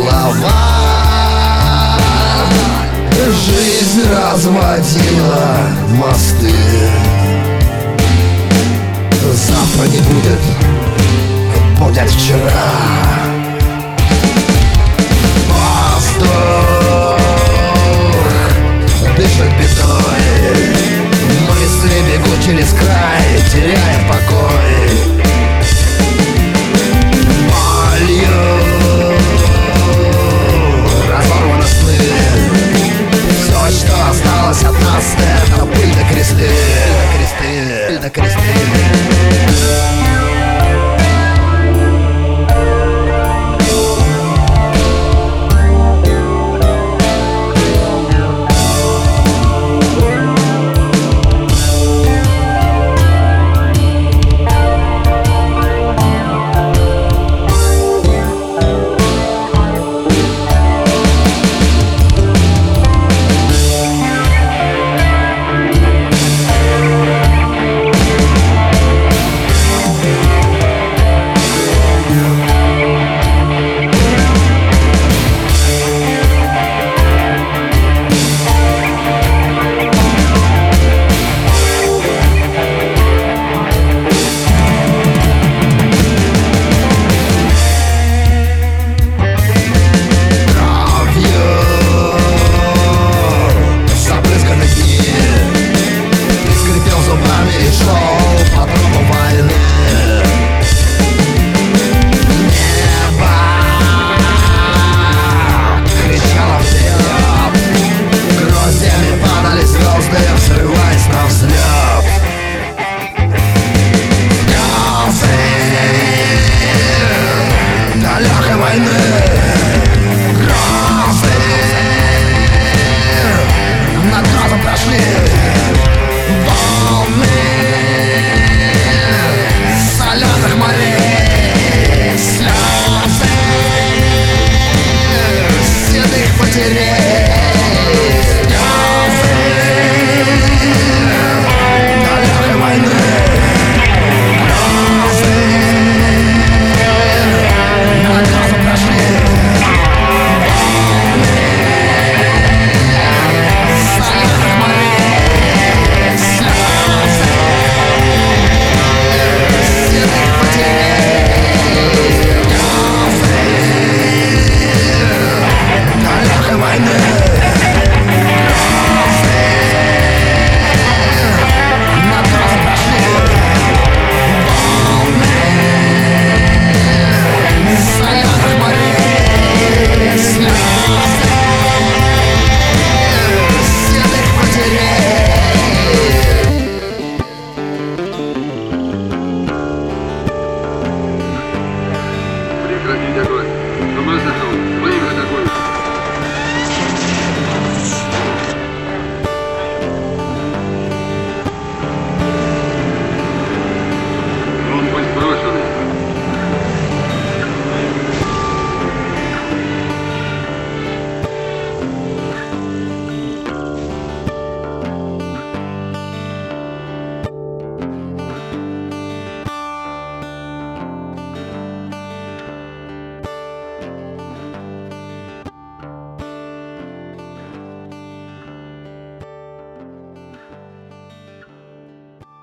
слова. Жизнь разводила мосты. Завтра не будет, будет вчера. Воздух дышит бетон